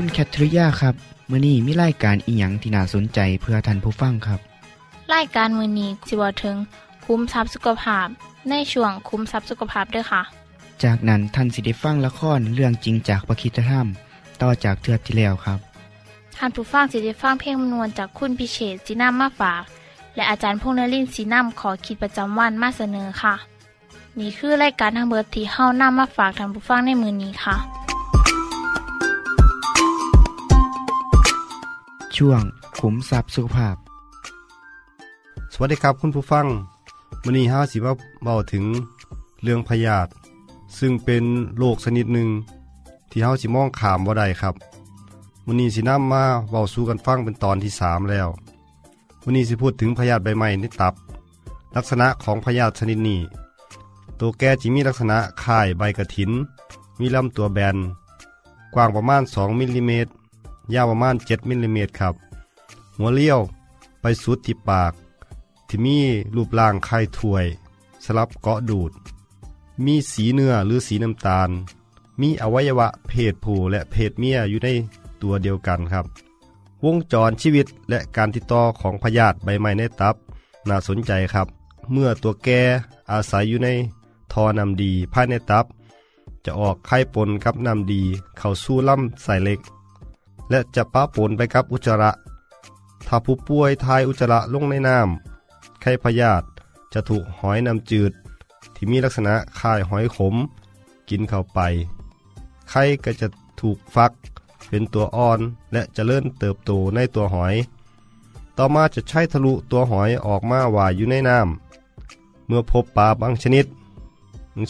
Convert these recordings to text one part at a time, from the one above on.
คุณแคทริยาครับมื้อนี้มีรายการอีหยังที่น่าสนใจเพื่อท่านผู้ฟังครับรายการมือนี้สิเวาถึง คุ้มทรัพย์สุขภาพในช่วงคุ้มทรัพย์สุขภาพด้วยค่ะ จากนั้นท่านสิได้ฟังละครเรื่องจริงจากประคีตธรรม ต่อจากเทือกที่แล้วครับท่านผู้ฟังสิได้ฟังเพลงมนวนจากคุณพิเชษสีน้ำมาฝาก และอาจารย์พงษ์นรินทร์สีน้ำขอคิดประจำวันมาเสนอค่ะ นี่คือรายการทางเบอร์ที่เฮานํมาฝากท่านผู้ฟังในมือนี้ค่ะ ช่วงขุมทรัพย์สุขภาพ สวัสดีครับคุณผู้ฟังวันนี้ห้าสิบว่าเบาถึงเรื่องพยาธิซึ่งเป็นโรคชนิดหนึ่งที่เฮาสิมองขามบ่ได้ครับวันนี้สินำมาเบาสู่กันฟังเป็นตอนที่สามแล้ววันนี้สิพูดถึงพยาธิใบไม้ในตับ ลักษณะของพยาธิชนิดนี้ตัวแก่จิมีลักษณะคล้ายใบกระถิน มีลำตัวแบน กว้างประมาณ 2มิลลิเมตร ยาวประมาณ7มิลลิเมตรครับ หัวเลี้ยวไปสุดที่ปาก ที่มีรูปร่างคล้ายถ้วย สลับเกาะดูด มีสีเนื้อหรือสีน้ำตาล มีอวัยวะเพศผู้และเพศเมียอยู่ในตัวเดียวกันครับ วงจรชีวิตและการติดต่อของพยาธิใบไม้ในตับ น่าสนใจครับ เมื่อตัวแกอาศัยอยู่ในท่อนำดีภายในตับ จะออกไข่ปนกับน้ำดีเข้าสู่ลำไส้เล็ก และจะปะปนไปกับอุจจาระ ถ้าผู้ป่วยทายอุจจาระลงในน้ำไข้พยาธิจะถูกหอยน้ำจืด ที่มีลักษณะคล้ายหอยขม กินเข้าไปไข่ก็จะถูกฟัก เป็นตัวอ่อนและจะเริ่มเติบโตในตัวหอย ต่อมาจะใช้ทะลุตัวหอยออกมาว่ายอยู่ในน้ำเมื่อพบปลาบางชนิด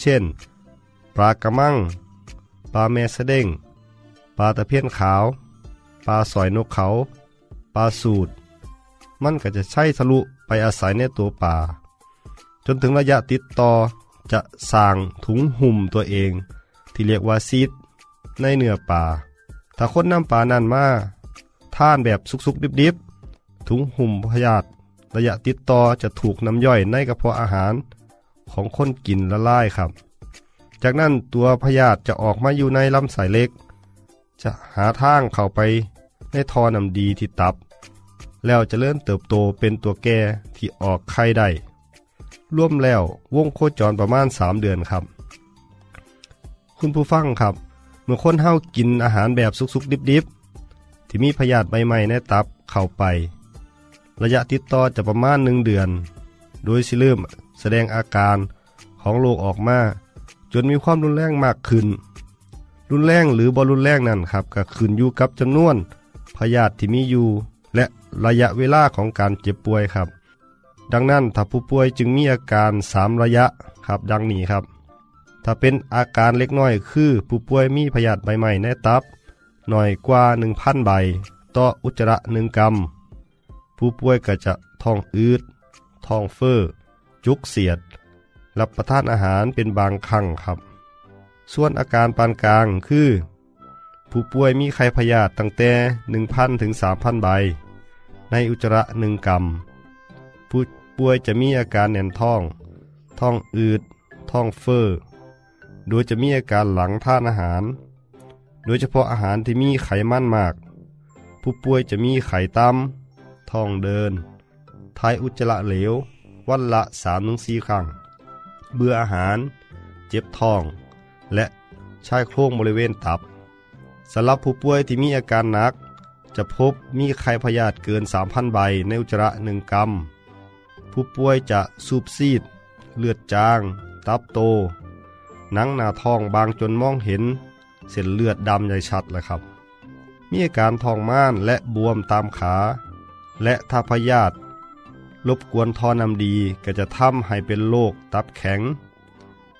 เช่น ปลากระมัง ปลาแมสเด้งปลาตะเพียนขาว ปลาสอยนกเขา ปลาสูดมันก็จะใช้ทะลุไปอาศัยในตัวปลาจนถึงระยะติดต่อจะสร้างถุงหุ่มตัวเอง ที่เรียกว่าซีดในเนื้อปลาถ้าคนนำปลานั่นมาท่านแบบสุกๆดิบๆ ถุงหุ่มพยาธิระยะติดต่อจะถูกน้ำย่อยในกระเพาะอาหารของคนกินละลายครับ จากนั้นตัวพยาธิจะออกมาอยู่ในลำไส้เล็ก จะหาทางเข้าไป ในทอนำดีที่ตับ แล้วจะเริ่มเติบโตเป็นตัวแก่ที่ออกไข่ได้ร่วมแล้ววงโคจรประมาณ 3 เดือนครับ คุณผู้ฟังครับ เมื่อคนเฮากินอาหารแบบสุกๆ ดิบๆ ที่มีพยาธิใบไม้ในตับเข้าไป ระยะติดต่อจะประมาณหนึ่งเดือน โดยสิเริ่มแสดงอาการของโรคออกมา จนมีความรุนแรงมากขึ้น รุนแรงหรือบอรุนแรงนั่นครับก็ขึ้นอยู่กับจำนวน พยาธิที่มีอยู่ และระยะเวลาของการเจ็บป่วยครับ ดังนั้นถ้าผู้ป่วยจึงมีอาการ3ระยะครับดังนี้ครับ ถ้าเป็นอาการเล็กน้อยคือผู้ป่วยมีพยาธิใบไม้ในตับหน่อยกว่า 1,000 ใบ ต่ออุจจาระ1กรัมผู้ป่วยก็จะท้องอืดท้องเฟ้อจุกเสียด รับประทานอาหารเป็นบางครั้งครับ ส่วนอาการปานกลางคือ ผู้ป่วยมีไข้พยาธิตั้งแต่ 1,000 ถึง 3,000 ใบ ในอุจจาระ1กรัมผู้ป่วยจะมีอาการแน่นท้อง ท้องอืด ท้องเฟ้อ โดยจะมีอาการหลังทานอาหาร โดยเฉพาะอาหารที่มีไขมันมาก ผู้ป่วยจะมีไขต่ำท้องเดินทายอุจจาระเหลว วันละ 3-4 ครั้ง เบื่ออาหาร เจ็บท้อง และชายโครงบริเวณตับ สำหรับผู้ป่วยที่มีอาการหนัก จะพบมีไข้พยาธิเกิน 3,000 ใบในอุจจาระ1กรัม ผู้ป่วยจะสูบซีด เลือดจาง ตับโต หนังหน้าท้องบางจนมองเห็น เส้นเลือดดำใหญ่ชัดเลยครับ มีอาการท้องม่านและบวมตามขา และถ้าพยาธิรบกวนท่อนำดีก็จะทำให้เป็นโรคตับแข็ง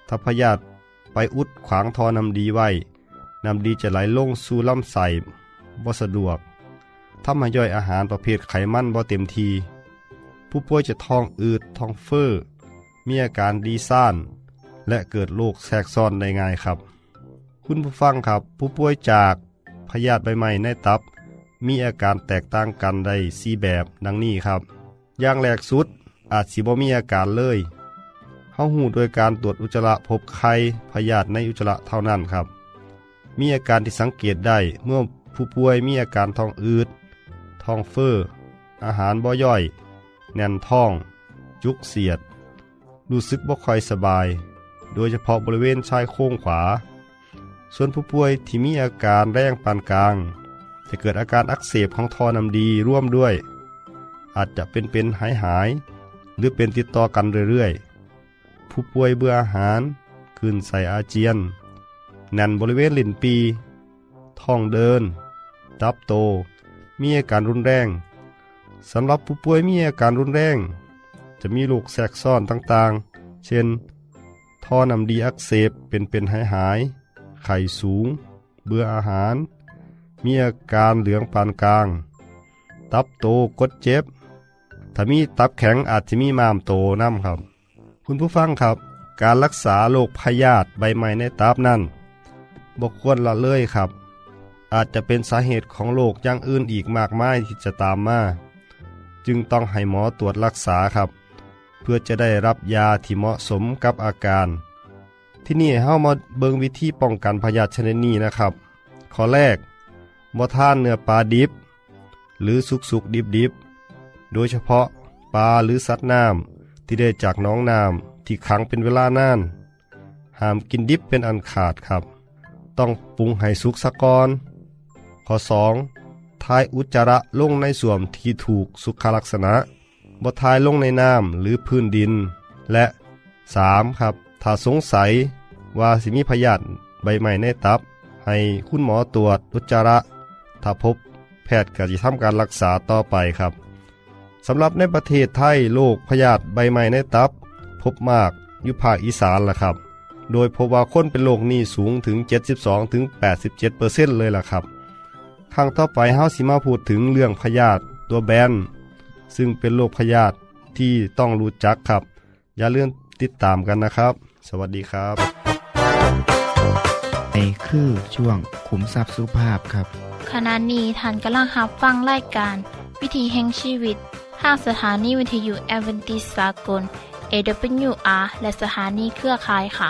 ถ้าพยาธิไปอุดขวางท่อนำดีไว้ น้ำดีจะไหลลงสู่ลำไส้บ่สะดวกทำให้ย่อยอาหารประเภทไขมันบ่เต็มที ผู้ป่วยจะท้องอืดท้องเฟ้อมีอาการดีซ่าน และเกิดโรคแทรกซ้อนได้ง่ายครับ คุณผู้ฟังครับ ผู้ป่วยจากพยาธิใบไม้ในตับ มีอาการแตกต่างกันได้สีแบบดังนี้ครับ อย่างแรกสุดอาจสิบ่มีอาการเลยเฮาหูโดยการตรวจอุจจาระพบไข้พยาธิในอุจจาระเท่านั้นครับ มีอาการที่สังเกตได้เมื่อผู้ป่วยมีอาการท้องอืด ท้องเฟ้อ อาหารบ่ย่อย แน่นท้อง จุกเสียด รู้สึกบ่ค่อยสบาย โดยเฉพาะบริเวณชายโครงขวา ส่วนผู้ป่วยที่มีอาการแรงปานกลาง จะเกิดอาการอักเสบของท่อน้ำดีร่วมด้วย อาจจะเป็นเป็นหายหายๆหรือเป็นติดต่อกันเรื่อยๆ ผู้ป่วยเบื่ออาหารคืนใส่อาเจียน น่นบริเวณลิ้นปี ท้องเดิน ตับโต มีอาการรุนแรงสำหรับผู้ป่วยมีอาการรุนแรง จะมีโรคแทรกซ้อนต่างๆ เช่น ท่อนำดีอักเสบเป็นเป็นหายหาย ไข้สูง เบื่ออาหาร มีอาการเหลืองปานกลาง ตับโตกดเจ็บ ถ้ามีตับแข็งอาจจะมีม้ามโตน้ำครับ คุณผู้ฟังครับ การรักษาโรคพยาธิใบไม้ในตับนั้น บกควรละเลยครับ อาจจะเป็นสาเหตุของโรคอย่างอื่นอีกมากมายที่จะตามมา จึงต้องให้หมอตรวจรักษาครับ เพื่อจะได้รับยาที่เหมาะสมกับอาการ ที่นี่เฮามาเบิงวิธีป้องกันพยาธิชนิดนี้นะครับ ข้อแรกบ่ทานเนื้อปลาดิบ หรือสุกสุกดิบดิบๆโดยเฉพาะปลาหรือสัตว์น้ำที่ได้จากน้องน้ำที่ขังเป็นเวลานาน ห้ามกินดิบเป็นอันขาดครับ ต้องปรุงให้สุกสะก่อนข้อ 2. ทายอุจจาระลงในส่วมที่ถูกสุขลักษณะบ่ทายลงในน้ำหรือพื้นดิน และ 3. ครับ ถ้าสงสัยว่าสิมีพยาธิใบใหม่ในตับ ให้คุณหมอตรวจอุจจาระ ถ้าพบแพทย์ก็จะทำการรักษาต่อไปครับสำหรับในประเทศไทยโรคพยาธิใบใหม่ในตับ พบมากอยู่ภาคอีสานล่ะครับ โดยพบว่าคนเป็นโรคนี้สูงถึง 72-87%เลยล่ะครับ ครั้งต่อไปเฮาสิมาพูดถึงเรื่องพยาธิตัวแบน ซึ่งเป็นโรคพยาธิที่ต้องรู้จักครับ อย่าเลื่อนติดตามกันนะครับ สวัสดีครับในคือช่วงขุมทรัพย์สุภาพครับ ขณะนี้ท่านกำลังรับฟังรายการ วิถีแห่งชีวิตทางสถานีวิทยุแอเวนติสากล AWR และสถานีเครือข่ายค่ะ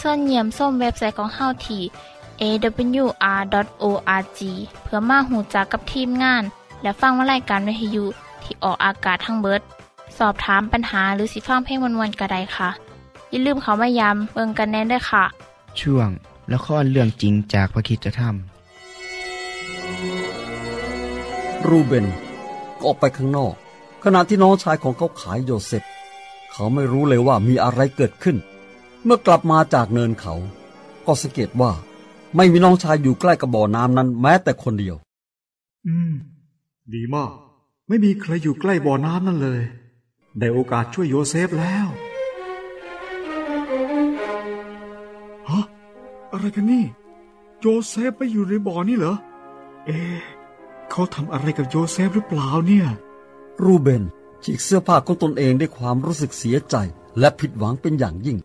ส่วนเยี่ยมส้มเว็บไซต์ของเฮาที่ awr.org เพื่อมาหูจักกับทีมงาน และฟังวารายการวิทยุที่ออกอากาศทั้งเบิด สอบถามปัญหาหรือสิฟังเพลงวนๆกระไดค่ะ อย่าลืมเขามายามเบิงกันแน่นด้วยค่ะ ช่วงละครเรื่องจริงจากพระคริสตธรรมรูเบนก็ออกไปข้างนอก ขณะที่น้องชายของเขาขายโยเซฟ เขาไม่รู้เลยว่ามีอะไรเกิดขึ้น เมื่อกลับมาจากเนินเขา ก็สังเกตว่า ไม่มีน้องชายอยู่ใกล้กับบ่อน้ำนั้นแม้แต่คนเดียว อืม ดีมาก ไม่มีใครอยู่ใกล้บ่อน้ำนั่นเลย ได้โอกาสช่วยโยเซฟแล้วฮะอะไรกันนี่ โยเซฟไปอยู่ในบ่อนี่เหรอ เอ๊ะเขาทำอะไรกับโยเซฟหรือเปล่าเนี่ย รูเบน ฉีกเสื้อผ้าของตนเองด้วยความรู้สึกเสียใจ และผิดหวังเป็นอย่างยิ่ง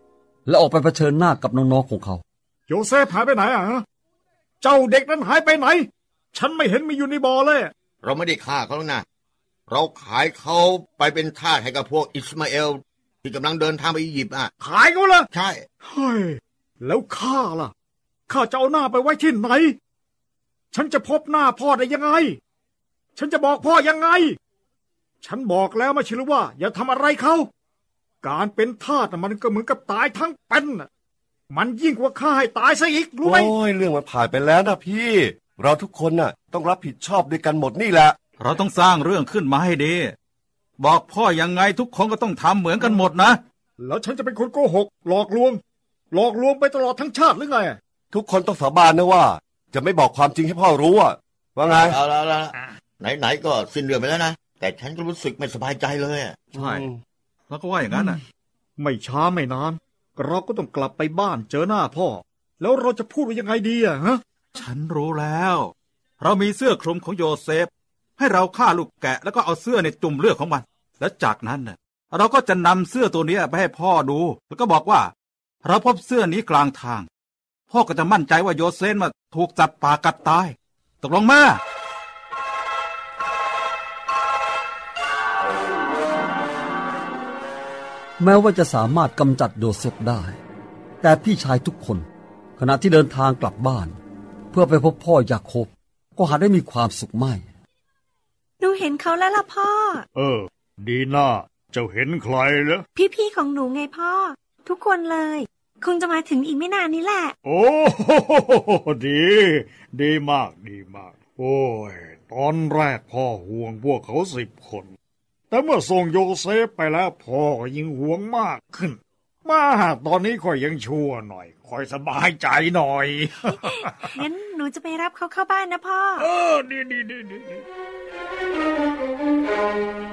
และออกไปเผชิญหน้ากับน้องๆของเขา โยเซฟหายไปไหนอะฮะเจ้าเด็กนั้นหายไปไหน ฉันไม่เห็นมีอยู่ในบ่อเลย เราไม่ได้ฆ่าเขาแล้วนะเราขายเขาไปเป็นทาสให้กับพวกอิสมาเอลที่กำลังเดินทางไปอียิปต์อะ ขายเขาเลยใช่เฮ้ยแล้วข้าล่ะข้าจะเอาหน้าไปไว้ที่ไหน ฉันจะพบหน้าพ่อได้ยังไง ฉันจะบอกพ่อยังไง ฉันบอกแล้วไม่ใช่หรือว่า อย่าทำอะไรเขา การเป็นทาสน่ะมันก็เหมือนกับตายทั้งเป็นน่ะมันยิ่งกว่าฆ่าให้ตายซะอีกรู้ไหมโอ้ยเรื่องมันผ่านไปแล้วนะพี่ เราทุกคนน่ะ ต้องรับผิดชอบด้วยกันหมดนี่แหละ เราต้องสร้างเรื่องขึ้นมาให้ดี บอกพ่อยังไงทุกคนก็ต้องทำเหมือนกันหมดนะ แล้วฉันจะเป็นคนโกหก หลอกลวง หลอกลวงไปตลอดทั้งชาติหรือไง ทุกคนต้องสาบานนะว่า จะไม่บอกความจริงให้พ่อรู้อะว่าไงเอาละเอาละไหนๆก็สิ้นเรื่องไปแล้วนะ แต่ฉันก็รู้สึกไม่สบายใจเลยอะใช่ แล้วก็ว่าอย่างนั้นน่ะ ไม่ช้าไม่นานเราก็ต้องกลับไปบ้านเจอหน้าพ่อ แล้วเราจะพูดว่ายังไงดีอะฮะ ฉันรู้แล้ว เรามีเสื้อคลุมของโยเซฟ ให้เราฆ่าลูกแกะ แล้วก็เอาเสื้อในจุ่มเลือดของมัน แล้วจากนั้นน่ะเราก็จะนำเสื้อตัวเนี้ยไปให้พ่อดู แล้วก็บอกว่า เราพบเสื้อนี้กลางทาง พ่อก็จะมั่นใจว่าโยเซฟมาถูกจับปากัดตาย ตกลงมา แม้ว่าจะสามารถกำจัดโยเซฟได้ แต่พี่ชายทุกคน ขณะที่เดินทางกลับบ้าน เพื่อไปพบพ่อยาโคบ ก็หาได้มีความสุขไม่ หนูเห็นเขาแล้วล่ะพ่อ เออ ดีน่าเจ้าเห็นใครเหรอพี่ๆของหนูไงพ่อ ทุกคนเลย คงจะมาถึงอีกไม่นานนี้แหละ โอ้โหดี ดีมากดีมาก โอ้ย ตอนแรกพ่อห่วงพวกเขาสิบคน แต่เมื่อส่งโยเซฟไปแล้วพ่อก็ยิ่งห่วงมากขึ้น มาตอนนี้ค่อยยังชั่วหน่อยค่อยสบายใจหน่อย งั้นหนูจะไปรับเขาเข้าบ้านนะพ่อ เออดีดีดีดีดี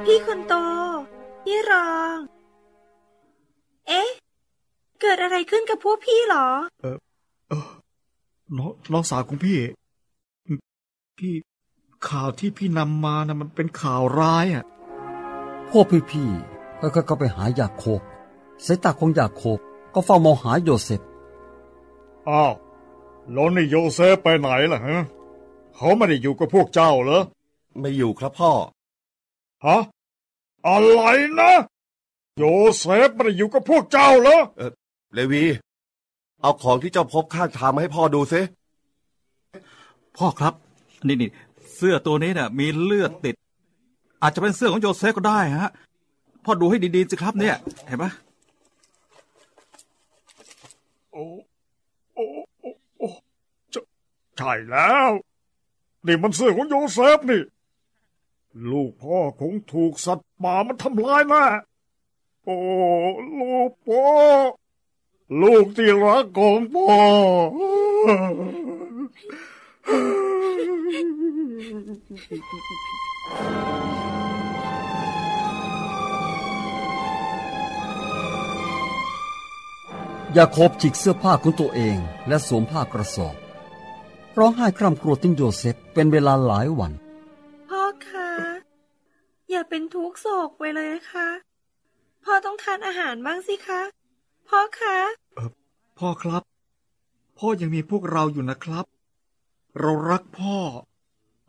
พี่คนโต พี่รอง เอ๊ะ เกิดอะไรขึ้นกับพวกพี่เหรอน้องน้องสาวของพี่ พี่ข่าวที่พี่นำมานะมันเป็นข่าวร้ายอะ พวกพี่ๆก็เข้าไปหายาโคบสายตาของยาโคบก็เฝ้ามองหาโยเซฟอ้าวแล้วนี่โยเซฟไปไหนล่ะฮะเขาไม่ได้อยู่กับพวกเจ้าเหรอไม่อยู่ครับพ่อฮะอะไรนะโยเซฟไม่ได้อยู่กับพวกเจ้าเหรอเลวี เอาของที่เจ้าพบข้างทางมาให้พ่อดูซิพ่อครับ นี่นี่เสื้อตัวนี้เนี่ยมีเลือดติด อาจจะเป็นเสื้อของโยเซฟก็ได้ฮะพ่อดูให้ดีๆสิครับเนี่ย เห็นไหมโอ้โอ้โอ้โอ้ใช่ใช่แล้ว นี่มันเสื้อของโยเซฟนี่ ลูกพ่อคงถูกสัตว์ป่ามันทำลายแน่โอ้ ลูกพ่อลูกที่รักของพ่อ ยาโคบจิกเสื้อผ้าของตัวเองและสวมผ้ากระสอบร้องไห้คร่ำครวญถึงโยเซฟเป็นเวลาหลายวัน พ่อคะ อย่าเป็นทุกข์โศกไปเลยนะคะพ่อต้องทานอาหารบ้างสิคะ พ่อคะพ่อครับ พ่อยังมีพวกเราอยู่นะครับ เรารักพ่อ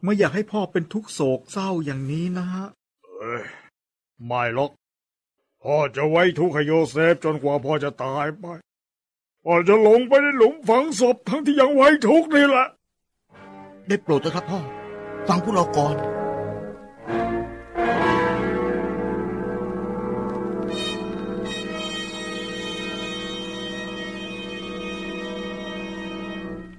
ไม่อยากให้พ่อเป็นทุกข์โศกเศร้าอย่างนี้นะฮะเอ้ยไม่หรอกพ่อจะไว้ทุกข์ให้โยเซฟจนกว่าพ่อจะตายไปพ่อจะลงไปในหลุมฝังศพทั้งที่ยังไว้ทุกข์นี่แหละ ได้โปรดเถอะครับพ่อ ฟังพวกเราก่อน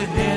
อย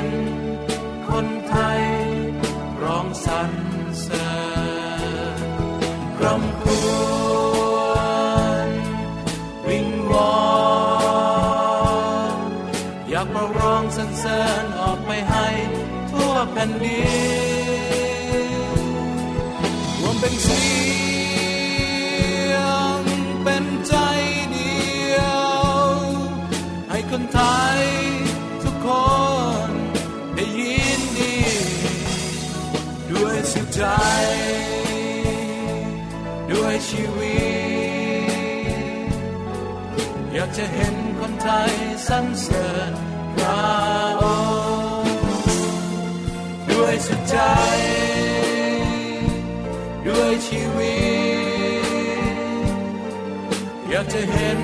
ชีวิต อยากจะเห็นคนไทยสรรเสริญพระองค์ด้วยสุดใจ ด้วยชีวิต อยากจะเห็น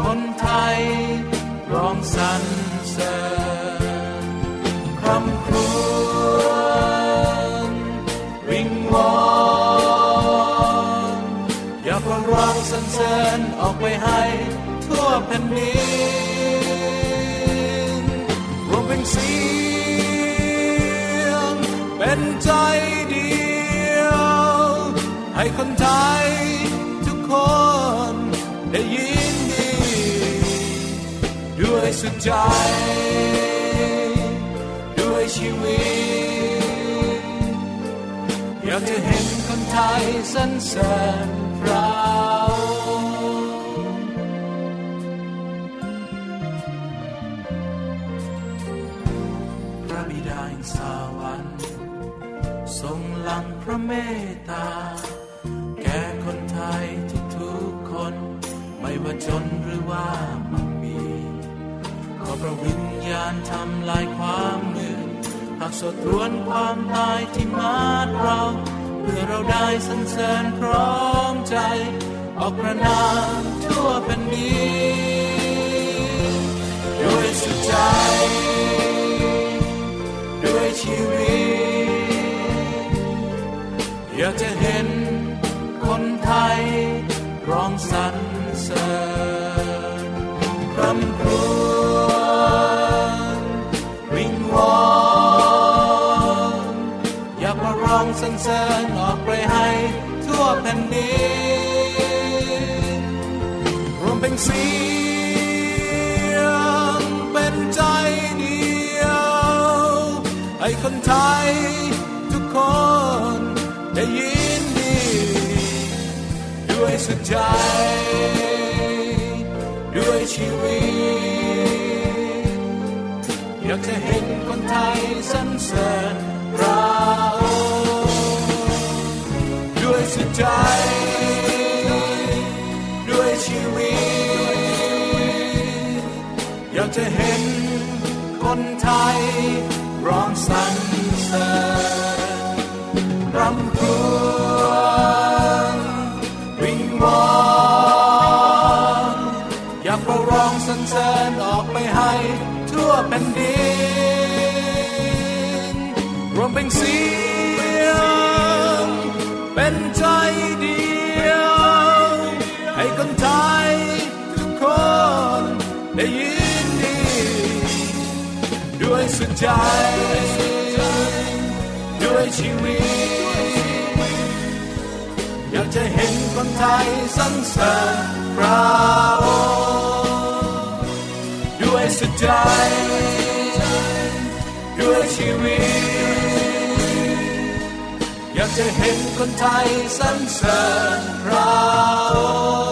คนไทยร้องสรรเสริญคำ ออกไปให้ทั่วแผ่นดินรวมเป็นเสียง เป็นใจเดียว ให้คนไทยทุกคนได้ยินดี ด้วยสุดใจ ด้วยชีวิต อยากจะเห็นคนไทยสรรเสริญ บิดาแห่งสวรรค์ทรงหลังพระเมตตา แก่คนไทยทุกๆคน ไม่ว่าจนหรือว่ามั่งมีขอพระวิญญาณทำลายความมืดหากสดรวนความตายที่มาดเราเพื่อเราได้สรรเสริญพร้อมใจ ออกประนามทั่วแผ่นดินด้วยสุดใจ ชีวิต อยากจะเห็นคนไทยร้องสรรเสริญคำครวญวิงวอนอยากมาร้องสรรเสริญออกไปให้ทั่วแผ่นดินรวมเป็นสี คนไทย ทุกคนได้ยินดี ด้วยสุดใจ ด้วยชีวิต อยากจะเห็นคนไทยสรรเสริญพระองค์ด้วยสุดใจ ด้วยชีวิต อยากจะเห็นคนไทย ร้องสรรเสริญรำครวญวิงวอนอยากประร้องสรรเสริญออกไปให้ทั่วแผ่นดินรวมเป็นเสียงเป็นใจ ใจ ด้วยชีวิต อยากจะเห็นคนไทยสรรเสริญพระองค์ด้วยสุดใจ ด้วยชีวิต อยากจะเห็นคนไทยสรรเสริญพระองค์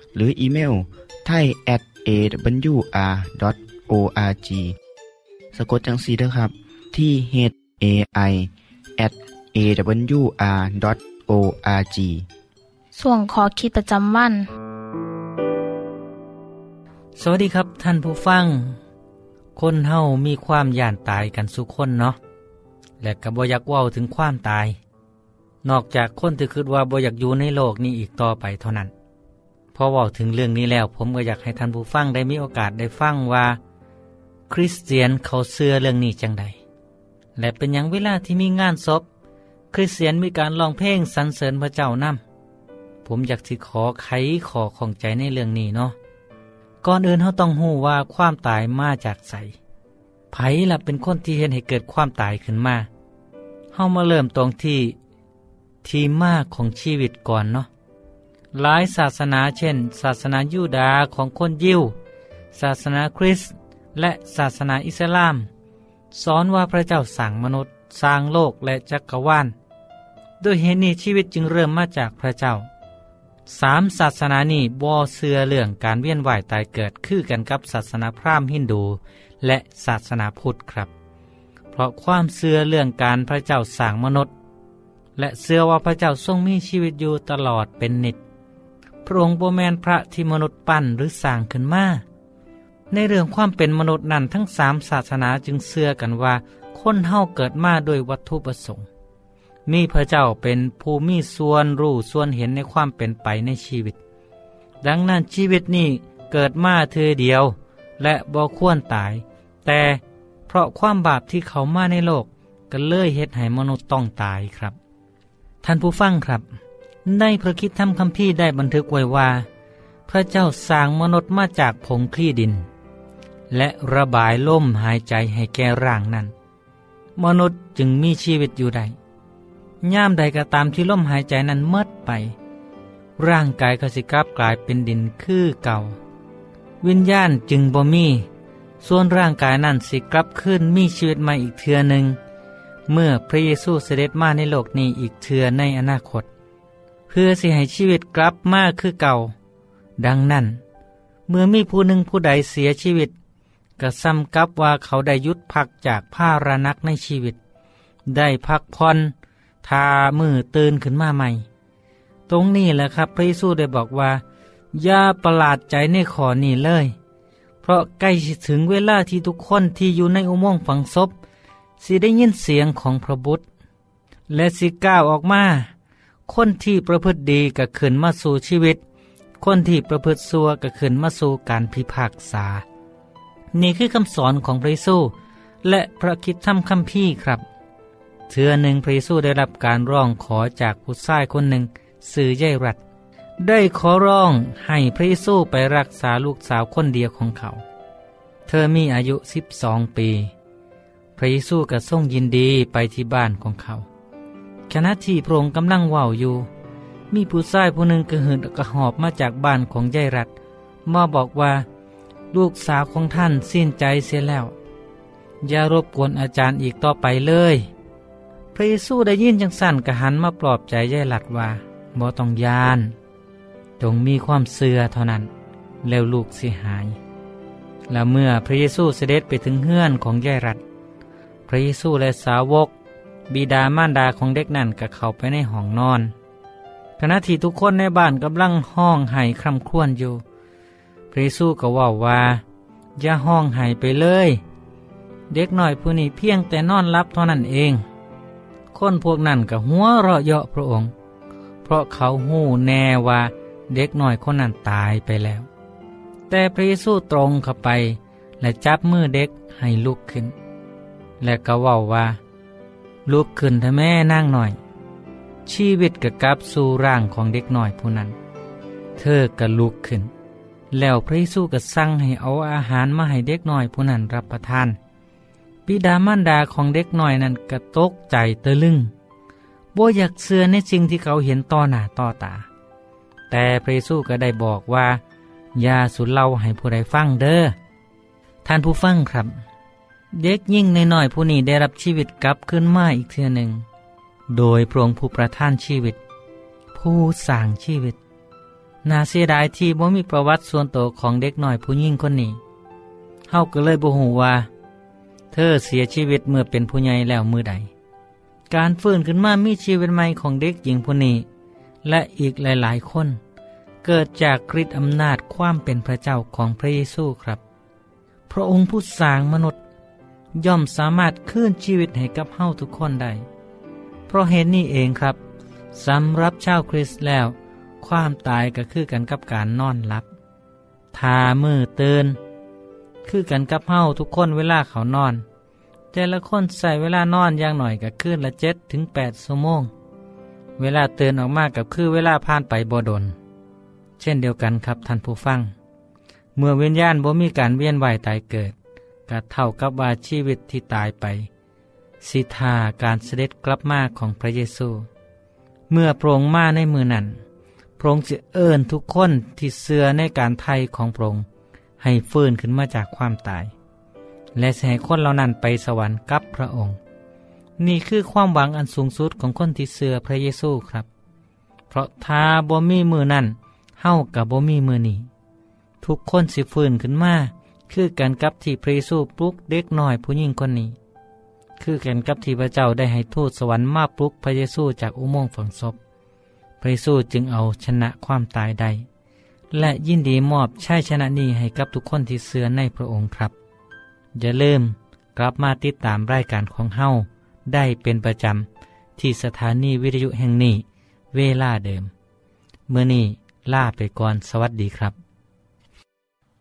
หรืออีเมลไทย at awr.org สะกดจังสีนะครับ ที่ h a i at awr.org ส่วนขอคิดประจำวัน สวัสดีครับท่านผู้ฟัง คนเฮามีความย่านตายกันสุคนเนาะ และก็บ่อยากเว้าถึงความตาย นอกจากคนที่คิดว่าบ่อยากอยู่ในโลกนี้อีกต่อไปเท่านั้นพ อเว้าถึงเรื่องนี้แล้ว ผมก็อยากให้ท่านผู้ฟังได้มีโอกาสได้ฟังว่า คริสเตียนเขาเชื่อเรื่องนี้จังใดและเป็นอย่างเวลาที่มีงานศพ คริสเตียนมีการร้องเพลงสรรเสริญพระเจ้านำผมอยากสิขอไขขอของใจในเรื่องนี้เนาะก่อนอื่นเขาต้องหู้ว่าความตายมาจากใสไผล่ะเป็นคนที่เห็นให้เกิดความตายขึ้นมาเฮามาเริ่มตรงที่ ที่มาของชีวิตก่อนเนาะ หลายศาสนาเช่น ศาสนายูดาห์ของคนยิว ศาสนาคริสต์และศาสนาอิสลาม สอนว่าพระเจ้าสั่งมนุษย์สร้างโลกและจักรวาลด้วยเหตุนี้ชีวิตจึงเริ่มมาจากพระเจ้าสามศาสนานี้บ่เสือเรื่องการเวียนว่ายตายเกิดคือกันกับศาสนาพราหมณ์ฮินดู และศาสนาพุทธครับ เพราะความเสือเรื่องการพระเจ้าสร้างมนุษย์ และเสือว่าพระเจ้าทรงมีชีวิตอยู่ตลอดเป็นนิจ พระองค์โบแมนพระที่มนุษย์ปั้นหรือสร้างขึ้นมาในเรื่องความเป็นมนุษย์นั้นทั้งสามศาสนาจึงเชื่อกันว่า คนเฮาเกิดมาโดยวัตถุประสงค์ มีพระเจ้าเป็นผู้มีส่วนรู้ส่วนเห็นในความเป็นไปในชีวิต ดังนั้นชีวิตนี้เกิดมาเธอเดียว และบ่ควรตาย แต่เพราะความบาปที่เขามาในโลกก็เลยเฮ็ดให้มนุษย์ต้องตายครับ ท่านผู้ฟังครับ ในพระคิดธรรมคัมภีร์ได้บันทึกไว้ว่า พระเจ้าสร้างมนุษย์มาจากผงคลี่ดิน และระบายลมหายใจให้แก่ร่างนั้น มนุษย์จึงมีชีวิตอยู่ได้ย่ามใดก็ตามที่ลมหายใจนั้นเมดไป ร่างกายก็สิกลับกลายเป็นดินคือเก่า วิญญาณจึงบ่มี ส่วนร่างกายนั้นสิกลับขึ้นมีชีวิตใหม่อีกเทือหนึ่งเมื่อพระเยซูเสด็จมาในโลกนี้อีกเทือในอนาคต เพื่อสิให้ชีวิตกลับมาคือเก่า ดังนั้น เมื่อมีผู้หนึ่งผู้ใดเสียชีวิตก็ซ้ำกับว่าเขาได้ยุดพักจากผ้าระนักในชีวิต ได้พักผ่อนทามือตื่นขึ้นมาใหม่ ตรงนี้แหละครับพระเยซูได้บอกว่า อย่าประหลาดใจในขอนี้เลย เพราะใกล้ถึงเวลาที่ทุกคนที่อยู่ในอุโมงค์ฝังศพสิได้ยินเสียงของพระบุตรและสิก้าวออกมา คนที่ประพฤติดีก็ขึ้นมาสู่ชีวิต คนที่ประพฤติชั่วก็ขึ้นมาสู่การพิพากษา นี่คือคำสอนของพระเยซูและพระคิดทำคำพี่ครับ เทือหนึ่งพระเยซูได้รับการร้องขอจากผู้ชายคนหนึ่งสื่อใหญ่รัดได้ขอร้องให้พระเยซูไปรักษาลูกสาวคนเดียวของเขา เธอมีอายุสิบสองปี พระเยซูก็ทรงยินดีไปที่บ้านของเขา ขณะที่พระองค์กำลังว่าวอยู่ มีผู้ชายผู้หนึ่งกระหืดกระหอบมาจากบ้านของยายรัดมาบอกว่า ลูกสาวของท่านสิ้นใจเสียแล้ว อย่ารบกวนอาจารย์อีกต่อไปเลย พระเยซูได้ยินจังสั่นกระหันมาปลอบใจยายหลัดว่าบ่ต้องยานจงมีความเสื่อเท่านั้น แล้วลูกสิหาย และเมื่อพระเยซูเสด็จไปถึงเฮือนของยายรัดพระเยซูและสาวก บิดามารดาของเด็กนั่นก็เข้าไปในห้องนอน ขณะที่ทุกคนในบ้านกำลังห้องไห้คร่ำครวญอยู่พระเยซูก็ว่าว่าอย่าห้องไห้ไปเลย เด็กหน่อยผู้นี้เพียงแต่นอนรับเท่านั้นเอง คนพวกนั้นก็หัวเราะเยาะพระองค์ เพราะเขาหู้แน่ว่าเด็กหน้อยคนนั้นตายไปแล้ว แต่พระเยซูตรงเข้าไป และจับมือเด็กให้ลุกขึ้น และก็ว่าว่า ลุกขึ้นเถอะแม่นั่งหน่อย ชีวิตก็กลับสู่ร่างของเด็กหน้อยผู้นั้น เธอก็ลุกขึ้น แล้วพระเยซูก็สั่งให้เอาอาหารมาให้เด็กหน้อยผู้นั้นรับประทานบิดามารดาของเด็กหน่อยนั้นกระตกใจตะลึงบ่อยากเสือในสิ่งที่เขาเห็นต่อหน้าต่อตา แต่พระเยซูก็ได้บอกว่า อย่าสุดเล่าให้ผู้ใดฟังเด้อท่านผู้ฟังครับ เด็กยิ่งในน้อยผู้นี้ได้รับชีวิตกลับขึ้นมาอีกเทื่อหนึ่ง โดยพระองค์ผู้ประทานชีวิต ผู้สร้างชีวิต นาเสียดายที่บ่มีประวัติส่วนตัวของเด็กน้อยผู้ยิ่งคนนี้เฮาก็เลยบ่ฮู้ว่า เธอเสียชีวิตเมื่อเป็นผู้ใหญ่แล้วมือใด การฟื้นขึ้นมามีชีวิตใหม่ของเด็กหญิงผู้นี้และอีกหลายๆคน เกิดจากฤทธิ์อำนาจความเป็นพระเจ้าของพระเยซูครับ พระองค์ผู้สร้างมนุษย์ ย่อมสามารถคืนชีวิตให้กับเฮาทุกคนได้ เพราะเหตุนี้เองครับสำหรับชาวคริสต์แล้ว ความตายก็คือกันกับการนอนหลับทามือเตือนคือกันกับเฮาทุกคนเวลาเขานอน แต่ละคนใส่เวลานอนอย่างหน่อยก็คืนละเจ็ดถึงแปดชั่วโมง เวลาเตือนออกมากับคือเวลาผ่านไปบ่ดน เช่นเดียวกันครับท่านผู้ฟัง เมื่อวิญญาณบ่มีการเวียนว่ายตายเกิด ก็เท่ากับว่าชีวิตที่ตายไปสิทาการเสด็จกลับมาของพระเยซู เมื่อพระองค์มาในมือนั้นพระองค์จะเอิญทุกคนที่เสือในการไทยของพระองค์ให้ฟื้นขึ้นมาจากความตาย และจะให้คนเหล่านั้นไปสวรรค์กับพระองค์ นี่คือความหวังอันสูงสุดของคนที่เสือพระเยซูครับ เพราะถ้าบ่มีมือนั่นเฮากับบ่มีมือนี้ทุกคนสิฟื้นขึ้นมา คือกันกับที่พระเยซูปลุกเด็กน้อยผู้หญิงคนนี้ คือกันกับที่พระเจ้าได้ให้ทูตสวรรค์มาปลุกพระเยซูจากอุโมงค์ฝังศพ พระเยซูจึงเอาชนะความตายได้ และยินดีมอบชัยชนะนี้ให้กับทุกคนที่เสือในพระองค์ครับ อย่าลืมกลับมาติดตามรายการของเฮาได้เป็นประจำที่สถานีวิทยุแห่งนี้ เวลาเดิม เมื่อนี้ล่าไปก่อนสวัสดีครับ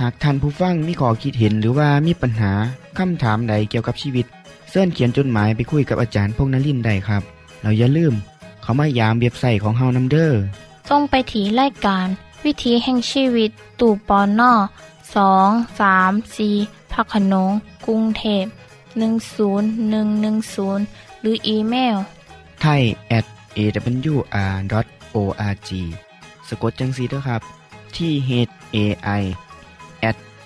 หากท่านผู้ฟังมีข้อคิดเห็นหรือว่ามีปัญหาคำถามใดเกี่ยวกับชีวิตเสินเขียนจดหมายไปคุยกับอาจารย์พงนลินได้ครับ เราอย่าลืม เขามายามเบียบใส่ของเฮานัมเดอร์จงไปถีรายการ วิถีแห่งชีวิตตู่ปอนนอสองสามสีพักขนงกรุงเทพ10110 หรืออีเมลไทย at awr.org สะกดจังสีด้วยครับ ที่ h a i at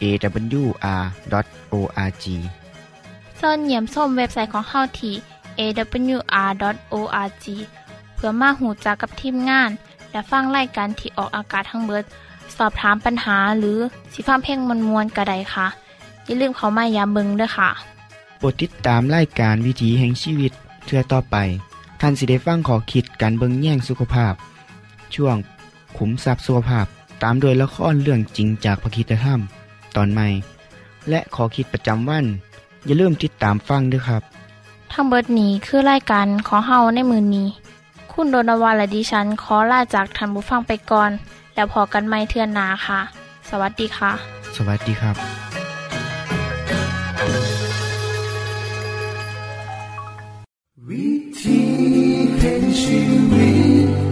awr.org เสินเยี่ยมส้มเว็บไซต์ของเฮาที่ awr.org เพื่อมาหูจักกับทีมงาน และฟังไล่กันที่ออกอากาศทั้งเบิด สอบถามปัญหาหรือสิฟ้าเพ่งมวลมวลกระไดค่ะ อย่าลืมเขามายามเบิงด้วยค่ะโปรดติดตามไล่การวิถีแห่งชีวิตเทือต่อไป ท่านสิได้ฟังขอคิดการเบิงแย่งสุขภาพ ช่วงขุมทรัพย์สุขภาพตามโดยละครเรื่องจริงจากพระคีตธรรม ตอนใหม่ และขอคิดประจำวัน อย่าลืมติดตามฟังด้วยครับ ทั้งเบิดนี้คือไล่กันขอเฮาในมือนนี้ คุณโดนวานและดิฉันขอลาจากทันบุฟังไปก่อน แล้วพอกันไม่เทื่อนนาค่ะ สวัสดีค่ะ สวัสดีครับ วิธีแห่งชีวิต